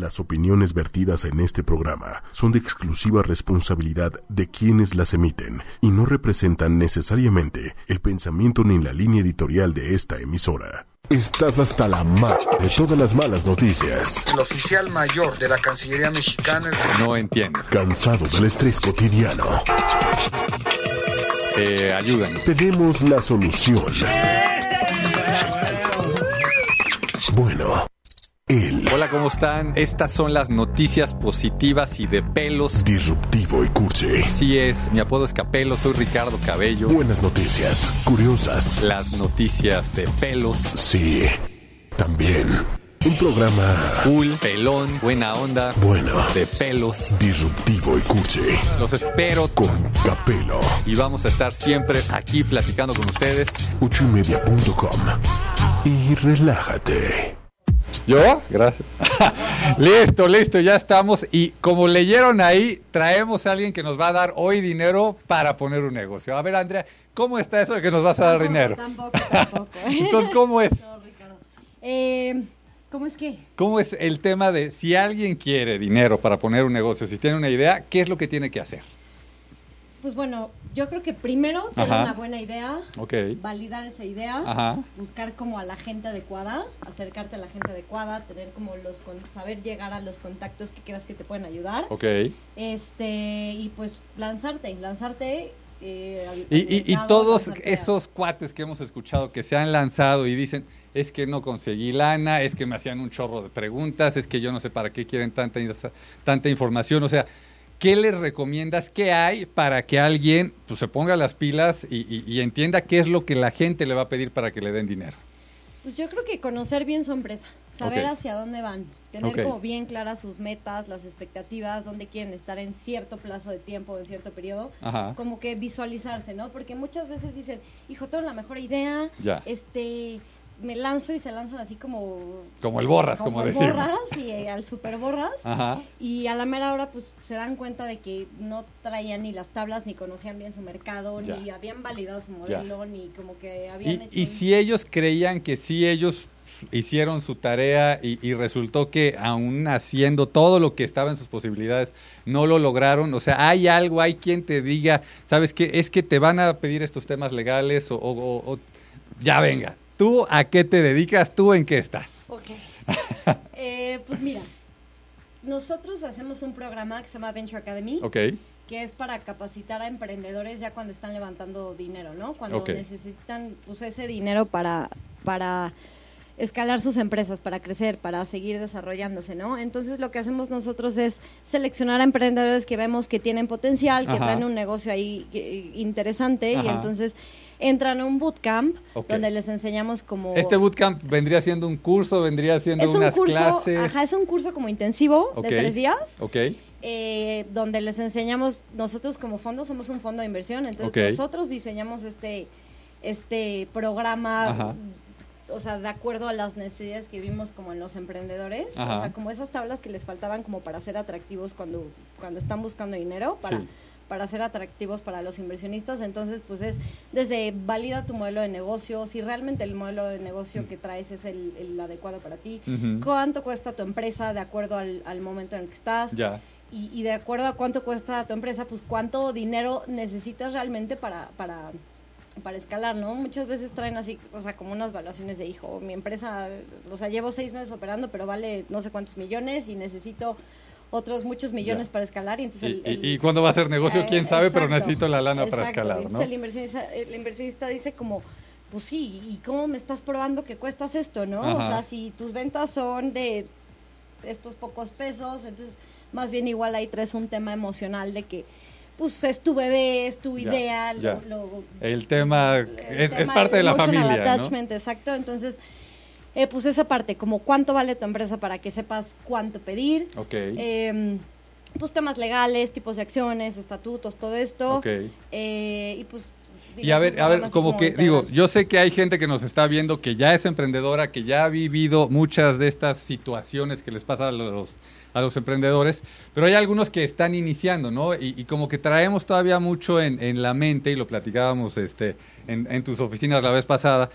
Las opiniones vertidas en este programa son de exclusiva responsabilidad de quienes las emiten y no representan necesariamente el pensamiento ni la línea editorial de esta emisora. Estás hasta la ma de todas las malas noticias. El oficial mayor de la Cancillería mexicana, el señor... No entiendo. Cansado del estrés cotidiano. Eh, ayúdanos. Tenemos la solución. Bueno, Hola, ¿cómo están? Estas son las noticias positivas y de pelos. disruptivo y cursi. Así es, mi apodo es Capelo, soy Ricardo Cabello. Buenas noticias, curiosas. Las noticias de pelos. Sí, también. Un programa Cool, pelón, buena onda, bueno, de pelos. disruptivo y cursi. Los espero Con Capelo. y vamos a estar siempre aquí platicando con ustedes. Uchimedia.com. Y relájate. ¿Yo? Gracias. listo, listo, ya estamos. Y como leyeron ahí, traemos a alguien que nos va a dar hoy dinero para poner un negocio. A ver, Andrea, ¿cómo está eso de que nos vas a dar dinero? Tampoco, tampoco. Entonces, ¿cómo es? No, Ricardo. Eh, ¿Cómo es que? ¿Cómo es el tema de si alguien quiere dinero para poner un negocio, si tiene una idea, qué es lo que tiene que hacer? Pues bueno, yo creo que primero tener una buena idea, validar esa idea, Ajá. buscar como a la gente adecuada, acercarte a la gente adecuada, tener como los con- saber llegar a los contactos que creas que te pueden ayudar. Ok. Este, y pues lanzarte, lanzarte eh, al- Y, y- todos lanzarte a- esos cuates que hemos escuchado que se han lanzado y dicen, es que no conseguí lana, es que me hacían un chorro de preguntas, es que yo no sé para qué quieren tanta, tanta información. O sea, ¿qué les recomiendas? ¿Qué hay para que alguien pues, se ponga las pilas y, y- y entienda qué es lo que la gente le va a pedir para que le den dinero? Pues yo creo que conocer bien su empresa, saber hacia dónde van, tener como bien claras sus metas, las expectativas, dónde quieren estar en cierto plazo de tiempo, en cierto periodo, Ajá. como que visualizarse, ¿no? Porque muchas veces dicen, hijo, tengo la mejor idea, Ya. este, me lanzo y se lanzan así como... Como el borras, como, el decimos. borras y eh, al super borras. Ajá. Y a la mera hora, pues se dan cuenta de que no traían ni las tablas, ni conocían bien su mercado, Ya. ni habían validado su Ya. modelo, ni como que habían Y, hecho. y un- si ellos creían que sí ellos hicieron su tarea y, y resultó que aún haciendo todo lo que estaba en sus posibilidades no lo lograron, o sea, hay algo, hay quien te diga, sabes qué, es que te van a pedir estos temas legales o- o- o- ya venga, tú a qué te dedicas, tú en qué estás. Ok. Eh, pues mira, nosotros hacemos un programa que se llama Venture Academy, Ok, que es para capacitar a emprendedores ya cuando están levantando dinero, ¿no? Cuando necesitan pues, ese dinero para, para escalar sus empresas, para crecer, para seguir desarrollándose, ¿no? Entonces lo que hacemos nosotros es seleccionar a emprendedores que vemos que tienen potencial, que Ajá. traen un negocio ahí interesante y entonces entran a un bootcamp donde les enseñamos como... este bootcamp vendría siendo un curso, vendría siendo es un unas curso, clases. ajá, es un curso como intensivo de tres días, Ok, eh, donde les enseñamos, nosotros como fondo somos un fondo de inversión, entonces nosotros diseñamos este, este programa, Ajá. o sea, de acuerdo a las necesidades que vimos como en los emprendedores, Ajá. o sea, como esas tablas que les faltaban como para ser atractivos cuando, cuando están buscando dinero, para, Sí. Para ser atractivos para los inversionistas, entonces pues es desde valida tu modelo de negocio, si realmente el modelo de negocio que traes es el, el adecuado para ti, cuánto cuesta tu empresa de acuerdo al, al momento en el que estás ya. y, y de acuerdo a cuánto cuesta tu empresa, pues cuánto dinero necesitas realmente para, para, para escalar, ¿no? Muchas veces traen así, o sea, como unas valuaciones de hijo, mi empresa, o sea, llevo seis meses operando, pero vale no sé cuántos millones y necesito otros muchos millones Ya. para escalar y entonces Y, el- el- y- y cuándo va a ser negocio, quién sabe, pero necesito la lana para escalar, ¿no? Entonces el inversionista, el inversionista dice como, pues sí, ¿y cómo me estás probando que cuestas esto, no? O sea, si tus ventas son de estos pocos pesos, entonces más bien igual ahí traes un tema emocional de que pues es tu bebé, es tu Ya, idea, lo- ya. lo- El tema el es, parte de la familia, ¿no? attachment, exacto. Entonces, eh, pues esa parte, como cuánto vale tu empresa para que sepas cuánto pedir. Ok. Eh, pues temas legales, tipos de acciones, estatutos, todo esto. Ok. Eh, y pues... Y a ver, a ver, como que digo, yo sé que hay gente que nos está viendo que ya es emprendedora, que ya ha vivido muchas de estas situaciones que les pasa a los, a los emprendedores, pero hay algunos que están iniciando, ¿no? Y, y como que traemos todavía mucho en, en la mente, y lo platicábamos este, en, en tus oficinas la vez pasada,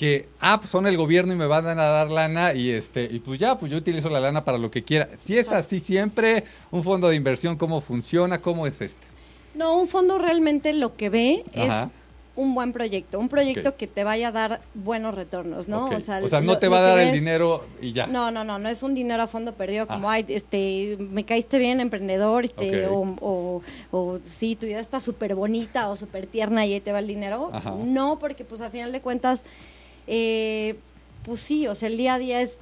que, ah, pues son el gobierno y me van a dar lana y este y pues ya, pues yo utilizo la lana para lo que quiera. Si es así siempre, un fondo de inversión, ¿cómo funciona? ¿Cómo es este? No, un fondo realmente lo que ve es un buen proyecto, un proyecto que te vaya a dar buenos retornos, ¿no? O sea, no te va a dar el dinero y ya. No, no, no, no es un dinero a fondo perdido como, ah. ay, este, me caíste bien emprendedor, este, o, o, sí, tu idea está súper bonita o súper tierna y ahí te va el dinero. No, porque pues a final de cuentas, eh, pues sí, o sea, el día a día es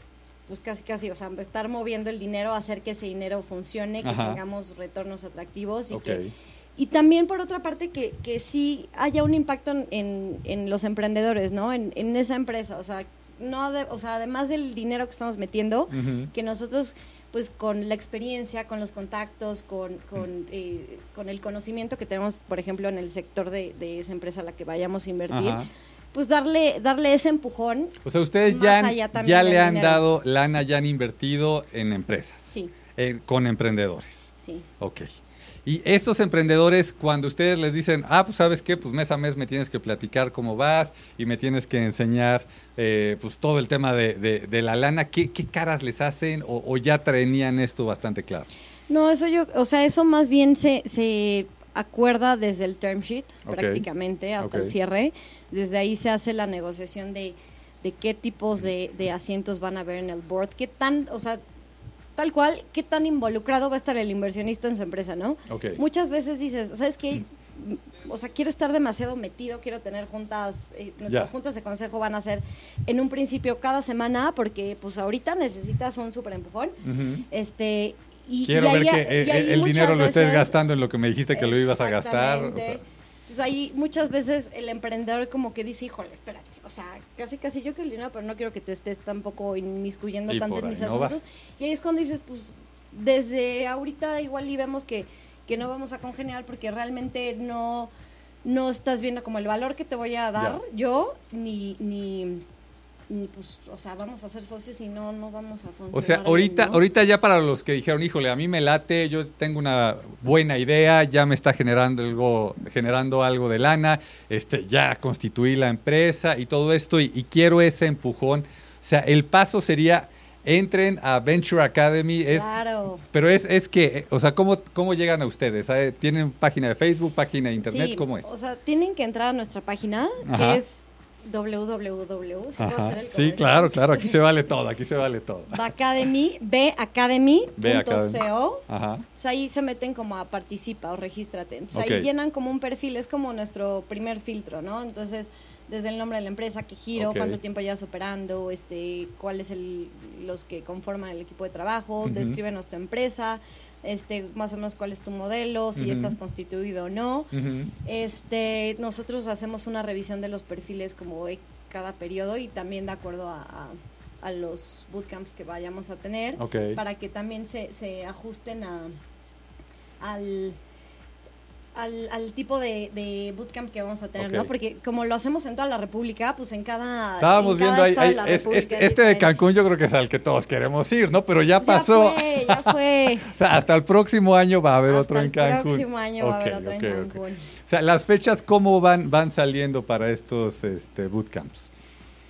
pues casi casi, o sea, estar moviendo el dinero, hacer que ese dinero funcione, que tengamos retornos atractivos y que y también, por otra parte, que, que sí haya un impacto en, en, los emprendedores, ¿no? En, en, esa empresa. O sea, no o sea, además del dinero que estamos metiendo, que nosotros, pues con la experiencia, con los contactos, con, con, eh, con, el conocimiento que tenemos, por ejemplo, en el sector de, de esa empresa a la que vayamos a invertir, pues darle, darle ese empujón. O sea, ustedes ya, ya le han dado lana, ya han invertido en empresas. Sí. con emprendedores. Sí. Ok. Y estos emprendedores, cuando ustedes les dicen, ah, pues sabes qué, pues mes a mes me tienes que platicar cómo vas y me tienes que enseñar eh, pues todo el tema de, de, la lana, ¿qué, ¿qué, caras les hacen o, ya tenían esto bastante claro? No, eso yo, o sea, eso más bien se, se acuerda desde el term sheet prácticamente hasta el cierre. Desde ahí se hace la negociación de, de qué tipos de, de asientos van a haber en el board, qué tan, o sea, tal cual, qué tan involucrado va a estar el inversionista en su empresa, ¿no? Muchas veces dices, ¿sabes qué? O sea, quiero estar demasiado metido, quiero tener juntas, eh, nuestras juntas de consejo van a ser en un principio cada semana, porque pues ahorita necesitas un súper empujón. Este, y, Quiero ver que eh, el dinero lo estés gastando en lo que me dijiste que lo ibas a gastar. O sea. Entonces ahí muchas veces el emprendedor como que dice, híjole, espérate, o sea, casi casi yo el dinero, pero no quiero que te estés tampoco inmiscuyendo tanto en mis asuntos. y ahí es cuando dices, pues desde ahorita igual y vemos que, que no vamos a congeniar porque realmente no, no estás viendo como el valor que te voy a dar yo, ni, ni pues, o sea, vamos a ser socios y no, no vamos a funcionar. O sea, ahorita, ahorita ya para los que dijeron, híjole, a mí me late, yo tengo una buena idea, ya me está generando algo, generando algo de lana, este, ya constituí la empresa y todo esto, y, quiero ese empujón. O sea, el paso sería entren a Venture Academy. Es, claro. Pero es, es que, o sea, ¿cómo, ¿cómo llegan a ustedes? ¿Tienen página de Facebook, página de internet? ¿Cómo es? O sea, tienen que entrar a nuestra página, que es www. sí, claro, claro, aquí se vale todo, aquí se vale todo. Academy, bacademy.co. Ajá. O sea, ahí se meten como a participa o regístrate. Entonces ahí llenan como un perfil, es como nuestro primer filtro, ¿no? Entonces, desde el nombre de la empresa, qué giro, cuánto tiempo llevas operando, este, cuáles el, los que conforman el equipo de trabajo, uh descríbenos tu empresa, este, más o menos cuál es tu modelo, si estás constituido o no. este, nosotros hacemos una revisión de los perfiles como cada periodo y también de acuerdo a, a, los bootcamps que vayamos a tener, para que también se, se ajusten a, al al, al tipo de, de, bootcamp que vamos a tener, ¿no? Porque como lo hacemos en toda la República, pues en cada. Estábamos viendo ahí. este, este de Cancún, yo creo que es al que todos queremos ir, ¿no? Pero ya pasó. Ya fue, ya fue. o sea, hasta el próximo año va a haber otro en Cancún. El próximo año va a haber otro en Cancún. O sea, las fechas, ¿cómo van, van saliendo para estos este, bootcamps?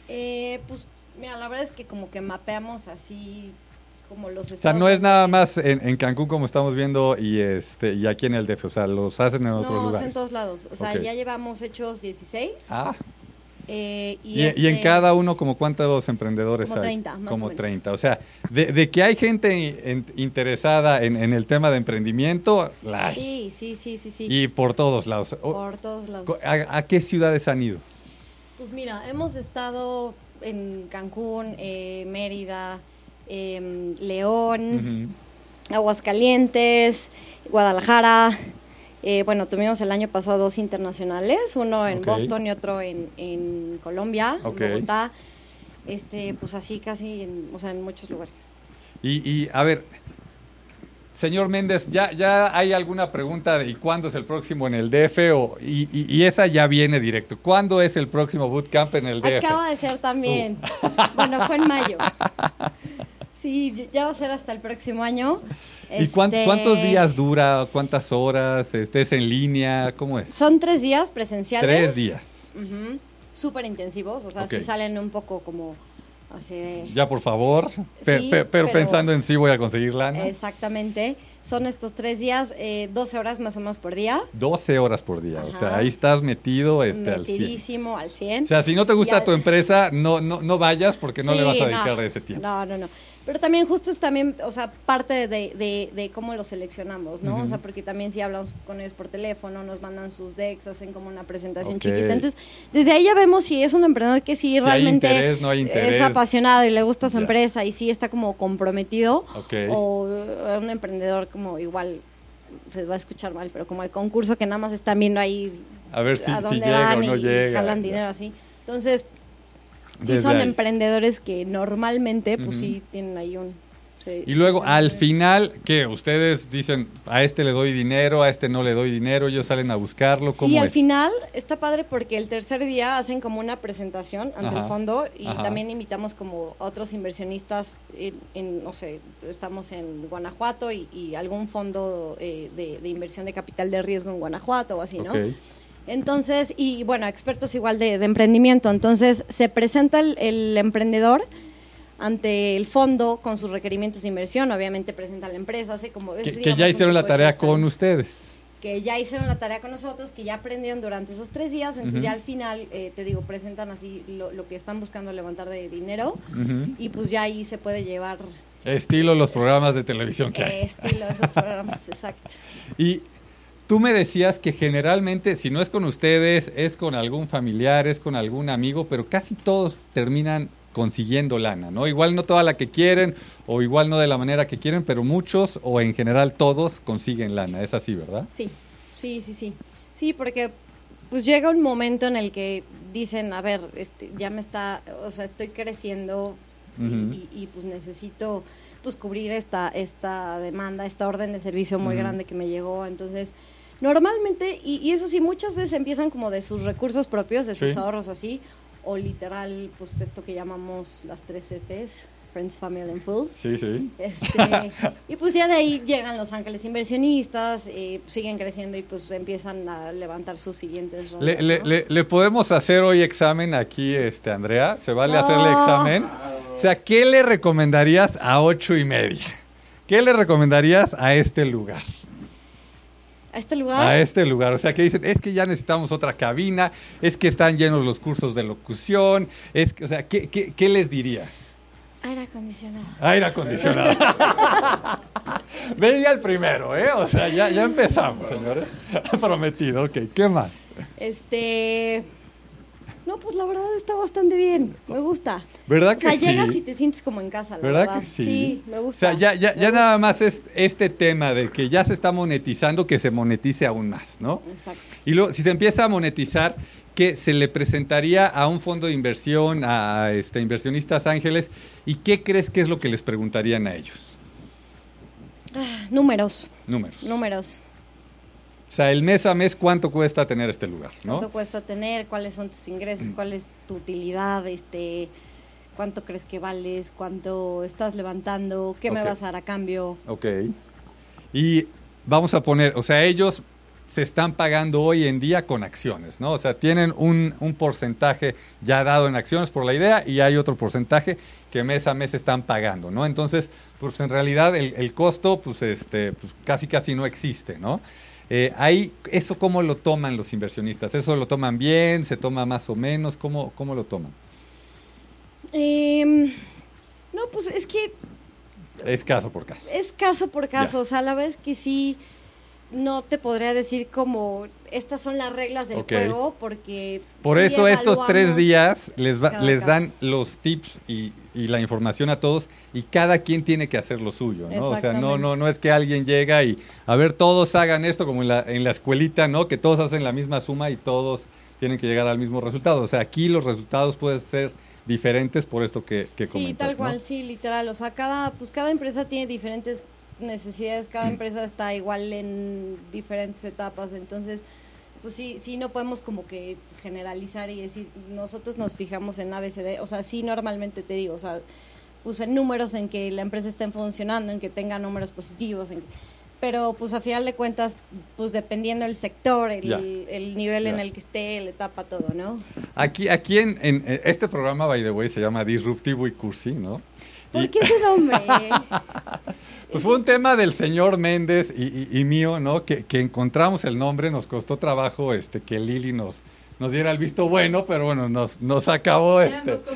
Eh, pues, mira, la verdad es que como que mapeamos así como los O sea, no es nada más en, Cancún como estamos viendo y este y aquí en el DF, o sea, los hacen en otros lugares. No, en todos lados. O sea, ya llevamos hechos 16. Ah. Eh, y, y, en este cada uno, como cuántos emprendedores como hay? 30, más como o menos. 30. O sea, de, que hay gente interesada en, el tema de emprendimiento, la hay. Sí, sí, sí, sí, Y por todos lados. Por todos lados. ¿A, qué ciudades han ido? Pues mira, hemos estado en Cancún, eh, Mérida, Em, León, Aguascalientes, Guadalajara. Eh, bueno, tuvimos el año pasado dos internacionales, uno en Boston y otro en, Colombia, en Bogotá. Este, pues así casi, en, o sea, en muchos lugares. Y, y a ver, Señor Méndez, ¿ya, ¿ya hay alguna pregunta de ¿y cuándo es el próximo en el DF? O, y, y, esa ya viene directo. ¿Cuándo es el próximo bootcamp en el DF? Acaba de ser también. Uh. Bueno, fue en mayo. Sí, ya va a ser hasta el próximo año. ¿Y este, cuántos días dura? ¿Cuántas horas? ¿Estés en línea? ¿Cómo es? Son tres días presenciales. Tres días. súper intensivos, o sea, Ok. sí salen un poco como así... Ya, por favor. Pe- Sí, pe- pero, pero- pensando en sí voy a conseguir lana. Exactamente. Son estos tres días, eh, 12 horas más o menos por día. 12 horas por día. O sea, ahí estás metido este, al 100. metidísimo al 100. O sea, si no te gusta al- tu empresa, no, no, no vayas porque no le vas a dedicar ese tiempo. No, no, no. Pero también justo es también, o sea, parte de, de, de cómo los seleccionamos, ¿no? O sea, porque también si hablamos con ellos por teléfono, nos mandan sus decks, hacen como una presentación chiquita. Entonces, desde ahí ya vemos si es un emprendedor que sí Si realmente interés, no es apasionado y le gusta su empresa y sí está como comprometido. Ok. O un emprendedor como igual, se va a escuchar mal, pero como el concurso que nada más están viendo ahí A ver si, a si dónde llega van o no y llega. jalan dinero así. Entonces, sí Desde son ahí. emprendedores que normalmente, pues sí tienen ahí un... Y luego al final, ¿qué? Ustedes dicen, a este le doy dinero, a este no le doy dinero, ellos salen a buscarlo, ¿cómo Sí, al es? final está padre porque el tercer día hacen como una presentación ante Ajá, el fondo y ajá. también invitamos como otros inversionistas en, en, no sé, estamos en Guanajuato y, y algún fondo eh, de, de inversión de capital de riesgo en Guanajuato o así, ¿no? Entonces, y bueno, expertos igual de, de emprendimiento. Entonces, se presenta el, el emprendedor ante el fondo con sus requerimientos de inversión. Obviamente presenta la empresa, hace como... Que, ya hicieron la de tarea con ustedes. Que ya hicieron la tarea con nosotros, que ya aprendieron durante esos tres días. Entonces, ya al final, eh, te digo, presentan así lo, lo que están buscando levantar de dinero. Y pues ya ahí se puede llevar Estilo los programas de televisión que hay. estilo esos programas, exacto. Y tú me decías que generalmente, si no es con ustedes, es con algún familiar, es con algún amigo, pero casi todos terminan consiguiendo lana, ¿no? Igual no toda la que quieren o igual no de la manera que quieren, pero muchos o en general todos consiguen lana, es así, ¿verdad? Sí, sí, sí, sí. Sí, porque pues llega un momento en el que dicen, a ver, este, ya me está, o sea, estoy creciendo y- Ujú. y, y, pues necesito pues cubrir esta, esta demanda, esta orden de servicio muy grande que me llegó. Entonces, normalmente, y, y eso sí, muchas veces empiezan como de sus recursos propios, de sus Sí. ahorros o así, o literal, pues esto que llamamos las tres Fs, Friends, Family and Fools. Sí, sí. Este, y pues ya de ahí llegan los ángeles inversionistas, eh, siguen creciendo y pues empiezan a levantar sus siguientes rondas. Le, le- ¿no? le- le podemos hacer hoy examen aquí, este Andrea? ¿Se vale hacerle No. examen? O sea, ¿qué le recomendarías a ocho y media? ¿Qué le recomendarías a este lugar? A este lugar, A este lugar. O sea, que dicen, es que ya necesitamos otra cabina, es que están llenos los cursos de locución, es que, o sea, ¿qué, qué, qué les dirías? aire acondicionado. Aire acondicionado. Venga el primero, ¿eh? O sea, ya, ya empezamos, señores. Prometido, ok. ¿Qué más? Este, no, pues la verdad está bastante bien, me gusta. ¿Verdad O que sea, sí? llegas y te sientes como en casa, la ¿Verdad verdad. que sí? Sí, me O gusta. sea, ya, ya, ya nada más es este tema de que ya se está monetizando, que se monetice aún más, ¿no? Exacto. Y luego, si se empieza a monetizar, ¿qué se le presentaría a un fondo de inversión, a este, inversionistas ángeles? ¿Y qué crees que es lo que les preguntarían a ellos? Números, Números. números. O sea, el mes a mes, ¿cuánto cuesta tener este lugar? ¿Cuánto ¿no? cuesta tener? ¿Cuáles son tus ingresos? ¿Cuál es tu utilidad? Este, ¿Cuánto crees que vales? ¿Cuánto estás levantando? ¿Qué me vas a dar a cambio? Ok. Y vamos a poner, o sea, ellos se están pagando hoy en día con acciones, ¿no? O sea, tienen un, un porcentaje ya dado en acciones por la idea y hay otro porcentaje que mes a mes están pagando, ¿no? Entonces, pues en realidad el, el costo, pues, este, pues casi casi no existe, ¿no? Eh, ahí, ¿eso cómo lo toman los inversionistas? ¿Eso lo toman bien? ¿Se toma más o menos? ¿Cómo, cómo lo toman? Em, no, pues es que Es caso por caso. es caso por caso. O sea, a la vez que sí, no te podría decir como estas son las reglas del juego, porque. Por sí eso estos tres días les, va- les caso. dan los tips y, y la información a todos y cada quien tiene que hacer lo suyo, ¿no? O sea, no, no, no es que alguien llega y, a ver, todos hagan esto como en la, en la escuelita, ¿no? Que todos hacen la misma suma y todos tienen que llegar al mismo resultado. O sea, aquí los resultados pueden ser diferentes por esto que, que Sí, comentas, tal cual, ¿no? sí, literal. O sea, cada, pues cada empresa tiene diferentes necesidades, Mm. cada empresa está igual en diferentes etapas, entonces, pues sí, sí no podemos como que generalizar y decir, nosotros nos fijamos en ABCD, o sea, sí normalmente te digo, o sea, puse números en que la empresa esté funcionando, en que tenga números positivos, en que- pero pues a final de cuentas, pues dependiendo del sector, el, el nivel en el que esté, la etapa, todo, ¿no? Aquí, aquí en, en- en este programa, by the way, se llama Disruptivo y Cursi, ¿no? ¿Por qué ese nombre? Pues fue un tema del señor Méndez y, y- y mío, ¿no? Que, que encontramos el nombre, nos costó trabajo este, que Lili nos, nos diera el visto bueno, pero bueno, nos, nos acabó este.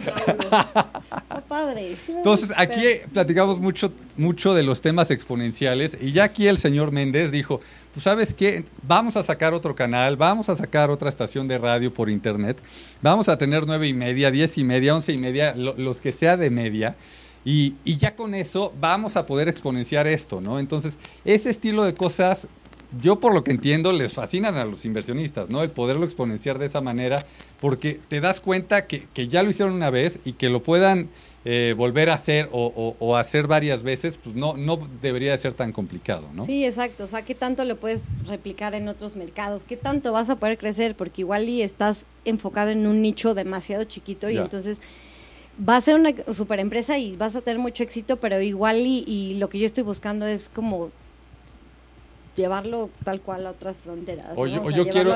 Entonces, aquí platicamos mucho, mucho de los temas exponenciales y ya aquí el señor Méndez dijo, pues sabes qué, vamos a sacar otro canal, vamos a sacar otra estación de radio por internet, vamos a tener nueve y media, diez y media, once y media, lo- los que sea de media. Y, y ya con eso vamos a poder exponenciar esto, ¿no? Entonces, ese estilo de cosas, yo por lo que entiendo, les fascinan a los inversionistas, ¿no? El poderlo exponenciar de esa manera, porque te das cuenta que, que ya lo hicieron una vez y que lo puedan eh, volver a hacer o, o- o hacer varias veces, pues no, no debería de ser tan complicado, ¿no? Sí, exacto. O sea, ¿qué tanto lo puedes replicar en otros mercados? ¿Qué tanto vas a poder crecer? Porque igual y estás enfocado en un nicho demasiado chiquito y Ya. entonces va a ser una super empresa y vas a tener mucho éxito, pero igual y, y lo que yo estoy buscando es como llevarlo tal cual a otras fronteras. O ¿no? yo, O sea, yo quiero,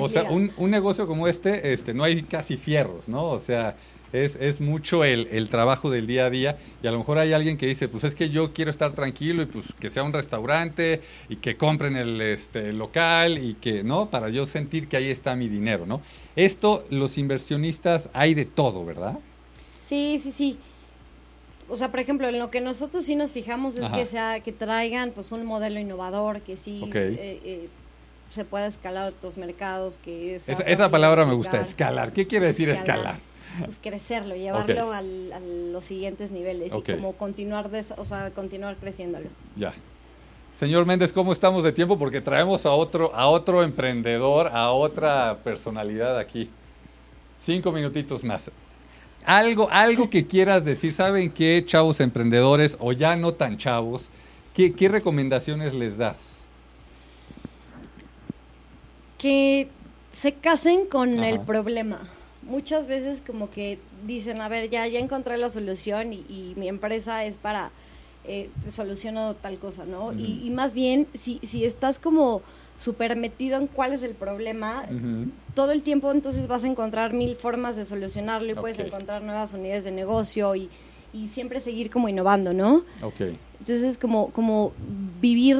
O sea, un, un negocio como este, este, no hay casi fierros, ¿no? O sea, es, es mucho el, el trabajo del día a día y a lo mejor hay alguien que dice, pues es que yo quiero estar tranquilo y pues que sea un restaurante y que compren el este, local y que, ¿no? Para yo sentir que ahí está mi dinero, ¿no? Esto, los inversionistas, hay de todo, ¿verdad? Sí, sí, sí. O sea, por ejemplo, en lo que nosotros sí nos fijamos es Ajá. que sea que traigan pues un modelo innovador que sí eh, eh, se pueda escalar a otros mercados, que Esa, palabra me gusta, escalar. ¿Qué quiere decir escalar? Pues crecerlo, llevarlo al- a los siguientes niveles y como continuar de, o sea, continuar creciéndolo. Ya. Señor Méndez, ¿cómo estamos de tiempo? Porque traemos a otro, a otro emprendedor, a otra personalidad aquí. Cinco minutitos más. Algo, algo que quieras decir, ¿saben qué, chavos emprendedores o ya no tan chavos? ¿Qué, qué recomendaciones les das? que se casen con el problema. Muchas veces como que dicen, a ver, ya, ya encontré la solución y, y mi empresa es para, eh, te soluciono tal cosa, ¿no? Y, y más bien, si, si estás como súper metido en cuál es el problema, todo el tiempo entonces vas a encontrar mil formas de solucionarlo y puedes encontrar nuevas unidades de negocio y, y siempre seguir como innovando, ¿no? Ok. Entonces, como, como vivir,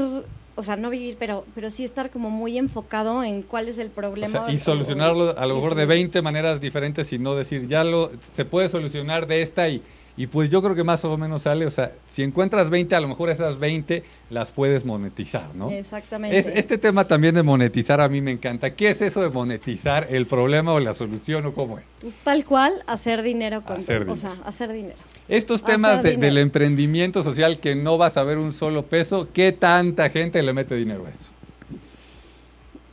o sea, no vivir, pero, pero sí estar como muy enfocado en cuál es el O problema. sea, o- y o- solucionarlo a lo y mejor de solu- 20 maneras diferentes y no decir, ya lo, se puede solucionar de esta y, y pues yo creo que más o menos sale, o sea, si encuentras 20, a lo mejor esas 20 las puedes monetizar, ¿no? Exactamente. Es- este tema también de monetizar a mí me encanta. ¿Qué es eso de monetizar el problema o la solución o cómo es? Pues tal cual, hacer dinero con Hacer o dinero. sea, hacer dinero. Estos temas de- dinero. del emprendimiento social que no vas a ver un solo peso, ¿qué tanta gente le mete dinero a eso?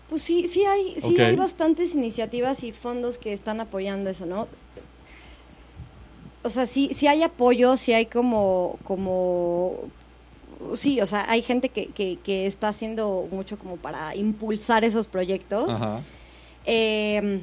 Pues sí, sí hay, sí hay bastantes iniciativas y fondos que están apoyando eso, ¿no? O sea, sí, sí hay apoyo, sí hay como, como, sí, o sea, hay gente que, que, que está haciendo mucho como para impulsar esos proyectos. Ajá. Eh,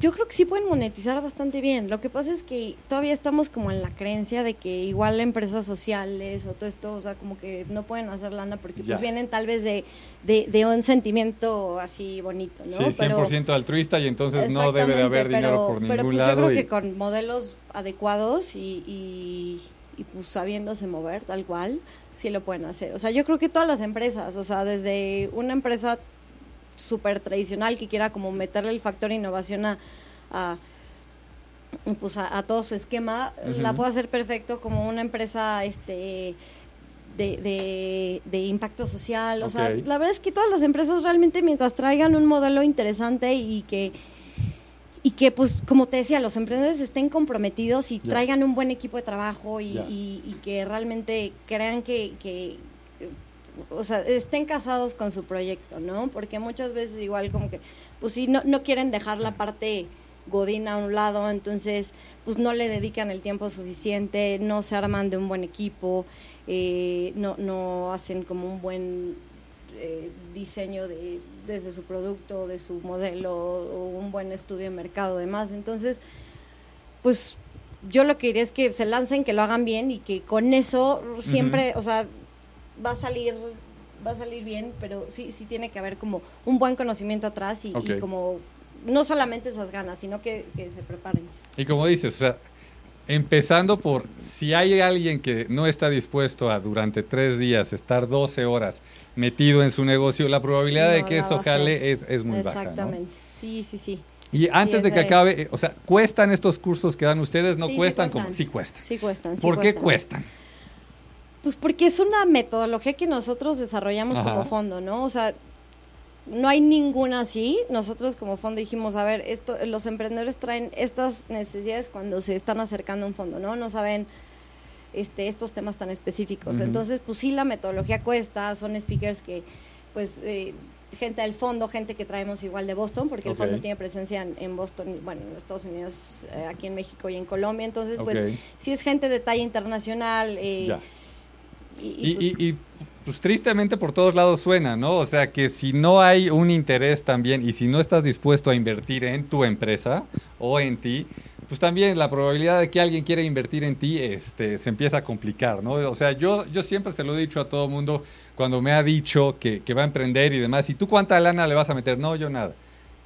yo creo que sí pueden monetizar bastante bien. Lo que pasa es que todavía estamos como en la creencia de que igual empresas sociales o todo esto, o sea, como que no pueden hacer lana porque Ya. pues vienen tal vez de, de, de un sentimiento así bonito, ¿no? Sí, 100% altruista y entonces no debe de haber dinero pero- por pero, ningún pues, lado. Yo creo y- que con modelos adecuados y, y, y, pues sabiéndose mover tal cual, sí lo pueden hacer. O sea, yo creo que todas las empresas, o sea, desde una empresa súper tradicional que quiera como meterle el factor innovación a, a pues a, a todo su esquema, la Ujú. puede hacer perfecto como una empresa este de, de, de impacto social. O sea, la verdad es que todas las empresas realmente mientras traigan un modelo interesante y que y que pues como te decía los emprendedores estén comprometidos y Ya. traigan un buen equipo de trabajo y, Ya. y- y que realmente crean que, que o sea estén casados con su proyecto no porque muchas veces igual como que pues sí no, no quieren dejar la parte godina a un lado entonces pues no le dedican el tiempo suficiente no se arman de un buen equipo eh, no no hacen como un buen eh, diseño de, desde su producto, de su modelo o un buen estudio de mercado demás. Entonces, pues yo lo que diría es que se lancen, que lo hagan bien y que con eso siempre, o sea, va a salir va a salir bien, pero sí, sí tiene que haber como un buen conocimiento atrás y, como no solamente esas ganas, sino que, que se preparen. Y como dices, o sea, empezando por si hay alguien que no está dispuesto a durante tres días estar 12 horas metido en su negocio, la probabilidad de que eso jale es, es muy baja. ¿no? Exactamente. Sí, sí, sí. Y antes de que acabe, eh, o sea, ¿cuestan estos cursos que dan ustedes? ¿No Sí, sí cuestan? como Sí cuestan. Sí cuestan. ¿Por qué cuestan. Pues porque es una metodología que nosotros desarrollamos Ajá. como fondo, ¿no? O sea, no hay ninguna así. Nosotros como fondo dijimos, a ver, esto, los emprendedores traen estas necesidades cuando se están acercando a un fondo, ¿no? No saben este, estos temas tan específicos. Entonces, pues sí, la metodología cuesta, son speakers que, pues, eh, gente del fondo, gente que traemos igual de Boston, porque el fondo tiene presencia en, en Boston, bueno, en Estados Unidos, eh, aquí en México y en Colombia. Entonces, pues, sí es gente de talla internacional. eh, Ya. Y, y, Y, pues, y, pues tristemente por todos lados suena, ¿no? O sea que si no hay un interés también y si no estás dispuesto a invertir en tu empresa o en ti, pues también la probabilidad de que alguien quiera invertir en ti este, se empieza a complicar, ¿no? O sea, yo, yo siempre se lo he dicho a todo mundo cuando me ha dicho que, que va a emprender y demás, ¿y tú cuánta lana le vas a meter? No, yo nada.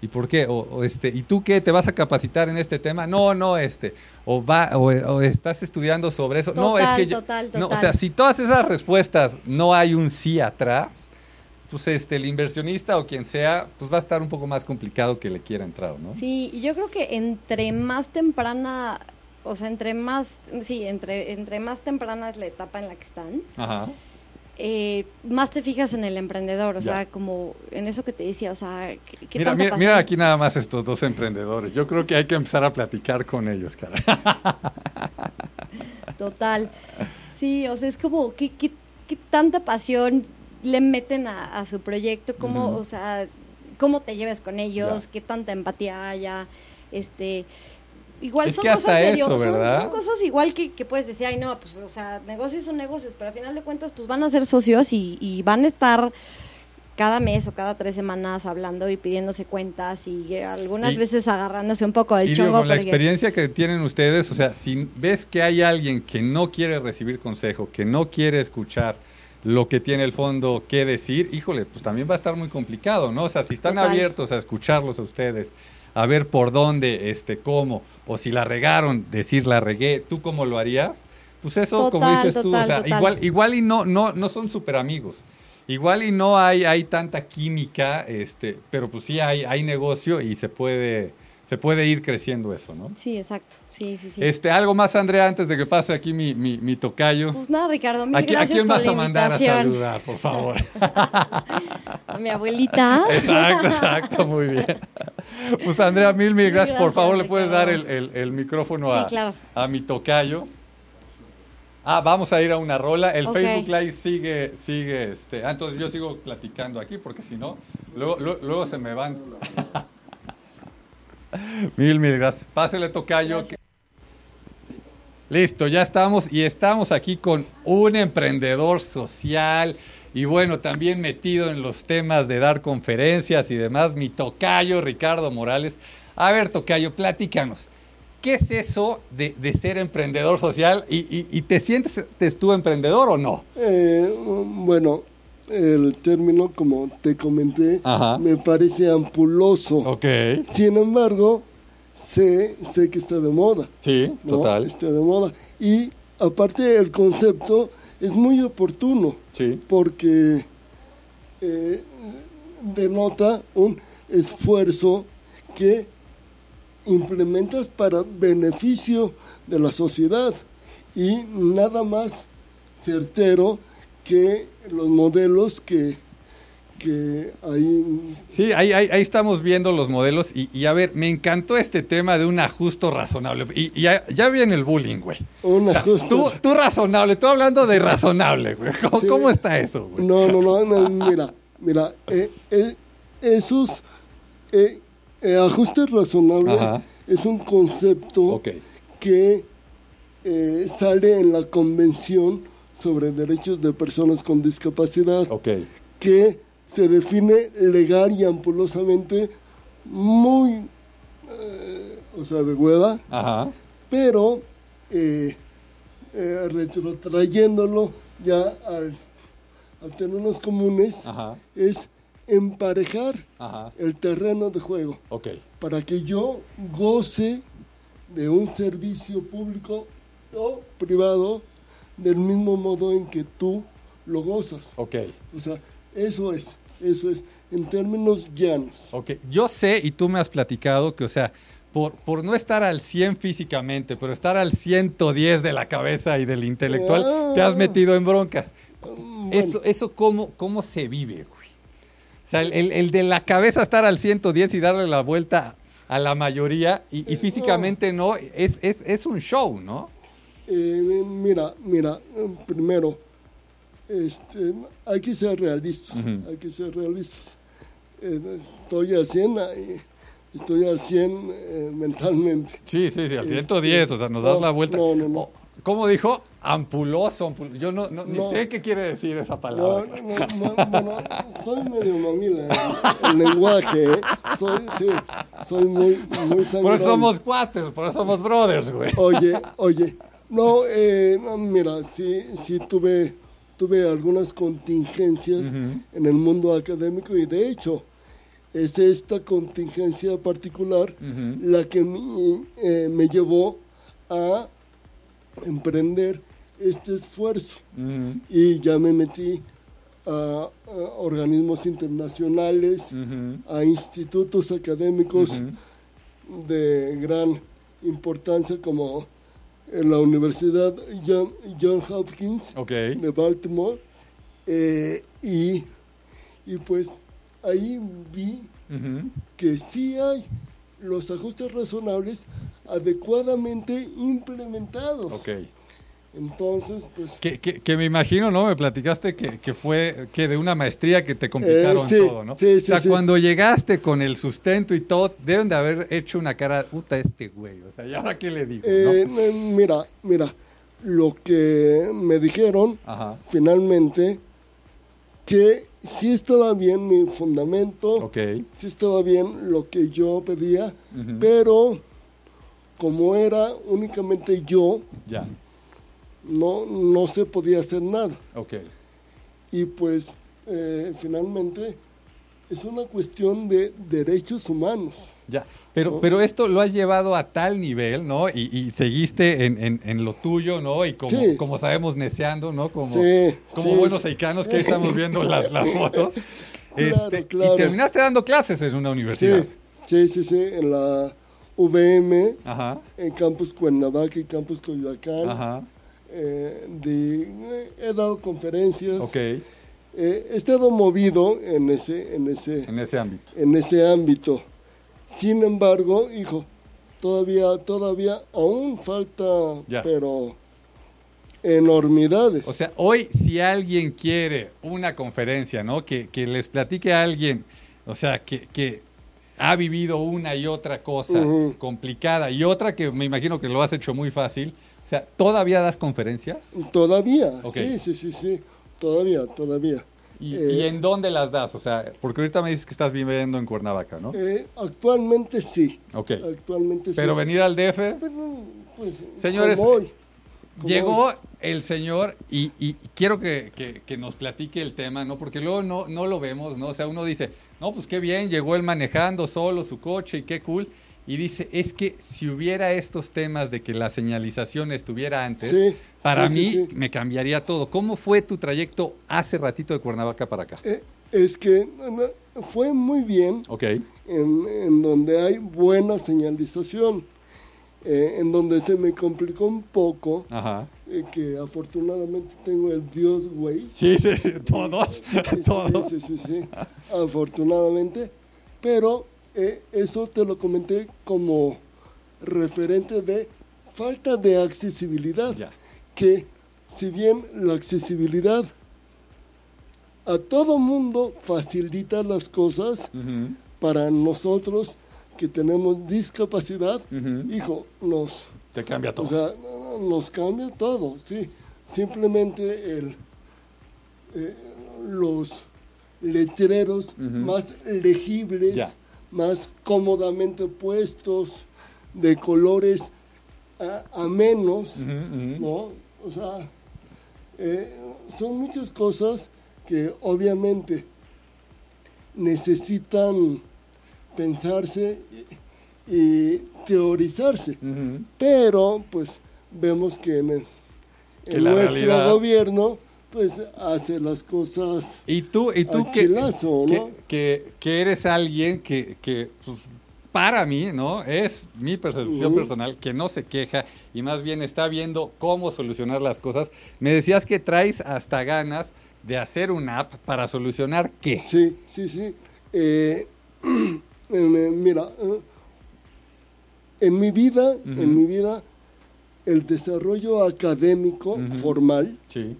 ¿Y por qué? O, o, este, ¿Y tú qué? ¿Te vas a capacitar en este tema? No, no, este. O, va, o, o estás estudiando sobre eso. no, es Total, que yo- total, No, o total. sea, si todas esas respuestas no hay un sí atrás, pues este, el inversionista o quien sea, pues va a estar un poco más complicado que le quiera entrar, ¿no? Sí, yo creo que entre más temprana, o sea, entre más, sí, entre, entre más temprana es la etapa en la que están, Ajá. Eh, más te fijas en el emprendedor, o Ya. sea, como en eso que te decía, o sea, ¿qué, Mira, mira, mira aquí nada más estos dos emprendedores. Yo creo que hay que empezar a platicar con ellos, cara. Total. Sí, o sea, es como, ¿qué, qué, qué tanta pasión le meten a, a su proyecto? ¿Cómo, o sea, cómo te lleves con ellos? Ya. ¿Qué tanta empatía haya? Este... Igual Es son que cosas hasta eso, son- ¿verdad? Son, cosas igual que, que puedes decir, ay no, pues, o sea, negocios son negocios, pero al final de cuentas, pues van a ser socios y, y van a estar cada mes o cada tres semanas hablando y pidiéndose cuentas y eh, algunas Y- veces agarrándose un poco del Y chongo. con la porque- experiencia que tienen ustedes, o sea, si ves que hay alguien que no quiere recibir consejo, que no quiere escuchar lo que tiene el fondo que decir, híjole, pues también va a estar muy complicado, ¿no? O sea, si están Total. abiertos a escucharlos a ustedes, a ver por dónde, este, cómo, o si la regaron, decir la regué, ¿tú cómo lo harías? Pues eso, como Total, dices tú, o total, sea, total. igual, igual y no, no, no son súper amigos. Igual y no hay, hay tanta química, este, pero pues sí hay, hay negocio y se puede, se puede ir creciendo eso, ¿no? Sí, exacto. Sí, sí, sí. Este, algo más, Andrea, antes de que pase aquí mi, mi, mi tocayo. Pues nada, Ricardo, mil ¿A, qui- a gracias quién por vas la a mandar a saludar, por favor? A mi abuelita. exacto, exacto, muy bien. Pues Andrea, mil, mil gracias. Por Gracias, favor, ¿le puedes dar el, el- el micrófono Sí, a, claro. a mi tocayo? Ah, vamos a ir a una rola. El Ok. Facebook Live sigue, sigue, este. Ah, entonces yo sigo platicando aquí porque si no, luego, luego, luego se me van. mil, mil gracias. Pásele tocayo. Listo, ya estamos y estamos aquí con un emprendedor social y bueno, también metido en los temas de dar conferencias y demás, mi tocayo Ricardo Morales. A ver, tocayo, platícanos. ¿Qué es eso de, de ser emprendedor social? ¿Y, y- y te sientes te- tú emprendedor o no? Eh, bueno, el término, como te comenté, Ajá. me parece ampuloso. Ok. Sin embargo, sé, sé que está de moda. Sí, ¿no? total. Está de moda. Y aparte el concepto es muy oportuno Sí. porque eh, denota un esfuerzo que implementas para beneficio de la sociedad y nada más certero que los modelos que, que hay Sí, ahí, ahí, ahí estamos viendo los modelos y, y a ver, me encantó este tema de un ajusto razonable. Y, y ya, ya viene el bullying, güey. un O sea, ajuste. tú, tú razonable, tú hablando de razonable, güey. ¿Cómo, Sí. cómo está eso, güey? No, no, no, no, mira, mira, eh, eh, esos eh, eh, ajustes razonables Ajá. es un concepto que sale en la Convención sobre Derechos de Personas con Discapacidad, que se define legal y ampulosamente muy, eh, o sea, de hueva, Ajá. pero eh, eh, retrotrayéndolo ya al, a términos comunes, Ajá. es emparejar Ajá. el terreno de juego para que yo goce de un servicio público o privado del mismo modo en que tú lo gozas. Ok. O sea, eso es, eso es, en términos llanos. Ok. Yo sé, y tú me has platicado, que, o sea, por, por no estar al 100 físicamente, pero estar al 110 de la cabeza y del intelectual, Ah. te has metido en broncas. Mm, Eso, eso cómo, cómo se vive, güey. O sea, el, el- el de la cabeza estar al 110 y darle la vuelta a la mayoría y, y físicamente no, es, es, es un show, ¿no? Eh, mira, mira, primero, este, hay que ser realistas, hay que ser realistas. Eh, estoy al 100, eh, estoy al 100 eh, mentalmente. Sí, sí, sí, al Este, 110, o sea, nos das no, la vuelta. no, no, no. Oh, ¿Cómo dijo? Ampuloso, ampuloso. Yo no, no, ni sé qué quiere decir esa palabra. no, no, no, bueno, soy medio mamila el lenguaje, ¿eh? soy, sí, soy muy, muy Por eso somos cuates, por eso somos brothers, güey. Oye, oye, no, eh, no, mira, sí, sí tuve, tuve algunas contingencias en el mundo académico y de hecho es esta contingencia particular la que me, eh, me llevó a emprender este esfuerzo. Y ya me metí a, a organismos internacionales, a institutos académicos de gran importancia como en la Universidad John, John Hopkins de Baltimore eh, y, y pues ahí vi que sí hay los ajustes razonables adecuadamente implementados. Entonces, pues Que, que, que me imagino, ¿no? Me platicaste que, que fue que de una maestría que te complicaron Eh, sí, todo, ¿no? sí, o sea, sí, sí. cuando llegaste con el sustento y todo, deben de haber hecho una cara, puta este güey. O sea, ¿y ahora qué le digo? eh, no? eh, mira, mira, lo que me dijeron Ajá. finalmente que sí estaba bien mi fundamento, Ok. sí estaba bien lo que yo pedía, pero como era únicamente yo, Ya. No, no se podía hacer nada. Ok. Y pues eh, finalmente es una cuestión de derechos humanos. Ya. Pero, ¿No? pero esto lo has llevado a tal nivel, ¿no? Y, y seguiste en, en, en lo tuyo, ¿no? Y como, Sí. como sabemos, neceando, ¿no? Como, Sí, como sí, buenos sí. eicanos que ahí estamos viendo las, las fotos. Claro, Este, claro. Y terminaste dando clases en una universidad. Sí, sí, sí, en la VM, Ajá. en Campus Cuernavaca y Campus Coyoacán. Ajá. Eh, de- eh, he dado conferencias. Eh, he estado movido en ese, en ese, En ese ámbito. en ese ámbito. Sin embargo, hijo, todavía, todavía aún falta, Ya. pero enormidades. O sea, hoy si alguien quiere una conferencia, ¿no? Que, que les platique a alguien, o sea, que, que ha vivido una y otra cosa complicada y otra que me imagino que lo has hecho muy fácil. O sea, ¿todavía das conferencias? todavía, sí, sí, sí, sí, todavía, todavía. ¿Y, Eh, y en dónde las das? O sea, porque ahorita me dices que estás viviendo en Cuernavaca, ¿no? eh, actualmente sí, Ok. actualmente Pero sí. venir al DF, Pero, pues, Señores, como hoy, como Llegó hoy. el señor y, y quiero que, que- que nos platique el tema, ¿no? Porque luego no, no lo vemos, ¿no? O sea, uno dice, no, pues qué bien, llegó él manejando solo su coche y qué cool. Y dice, es que si hubiera estos temas de que la señalización estuviera antes, Sí, para sí, mí sí, me cambiaría todo. ¿Cómo fue tu trayecto hace ratito de Cuernavaca para acá? Eh, es que fue muy bien Ok, en, en donde hay buena señalización, eh, en donde se me complicó un poco, ajá. eh, que afortunadamente tengo el Dios Waze. Sí, sí, sí, todos, todos. Sí, sí, sí, afortunadamente, pero eh, eso te lo comenté como referente de falta de accesibilidad, Ya. que si bien la accesibilidad a todo mundo facilita las cosas, para nosotros que tenemos discapacidad, hijo, nos, Te cambia todo. o sea, no- no, nos cambia todo, sí. Simplemente el, eh, los letreros más legibles, Ya. Más cómodamente puestos, de colores a, a menos. ¿no? O sea, eh, son muchas cosas que obviamente necesitan pensarse y, y teorizarse, pero pues vemos que en, el- en nuestro realidad- gobierno pues hace las cosas Y tú, y tú que, chilazo, ¿no? que- que eres alguien que, que, pues, para mí, ¿no? Es mi percepción personal que no se queja y más bien está viendo cómo solucionar las cosas. Me decías que traes hasta ganas de hacer una app para solucionar qué. Sí, sí, sí. Eh, eh, mira, eh, en mi vida, en mi vida, el desarrollo académico formal Sí,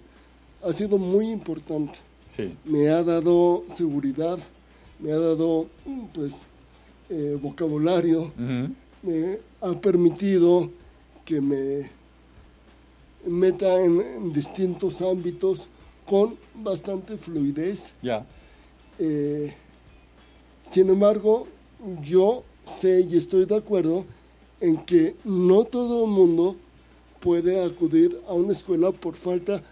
ha sido muy importante. sí. Me ha dado seguridad, me ha dado, mm, pues, eh, vocabulario, me ha permitido que me meta en, en distintos ámbitos con bastante fluidez. Ya. Eh, sin embargo, yo sé y estoy de acuerdo en que no todo el mundo puede acudir a una escuela por falta de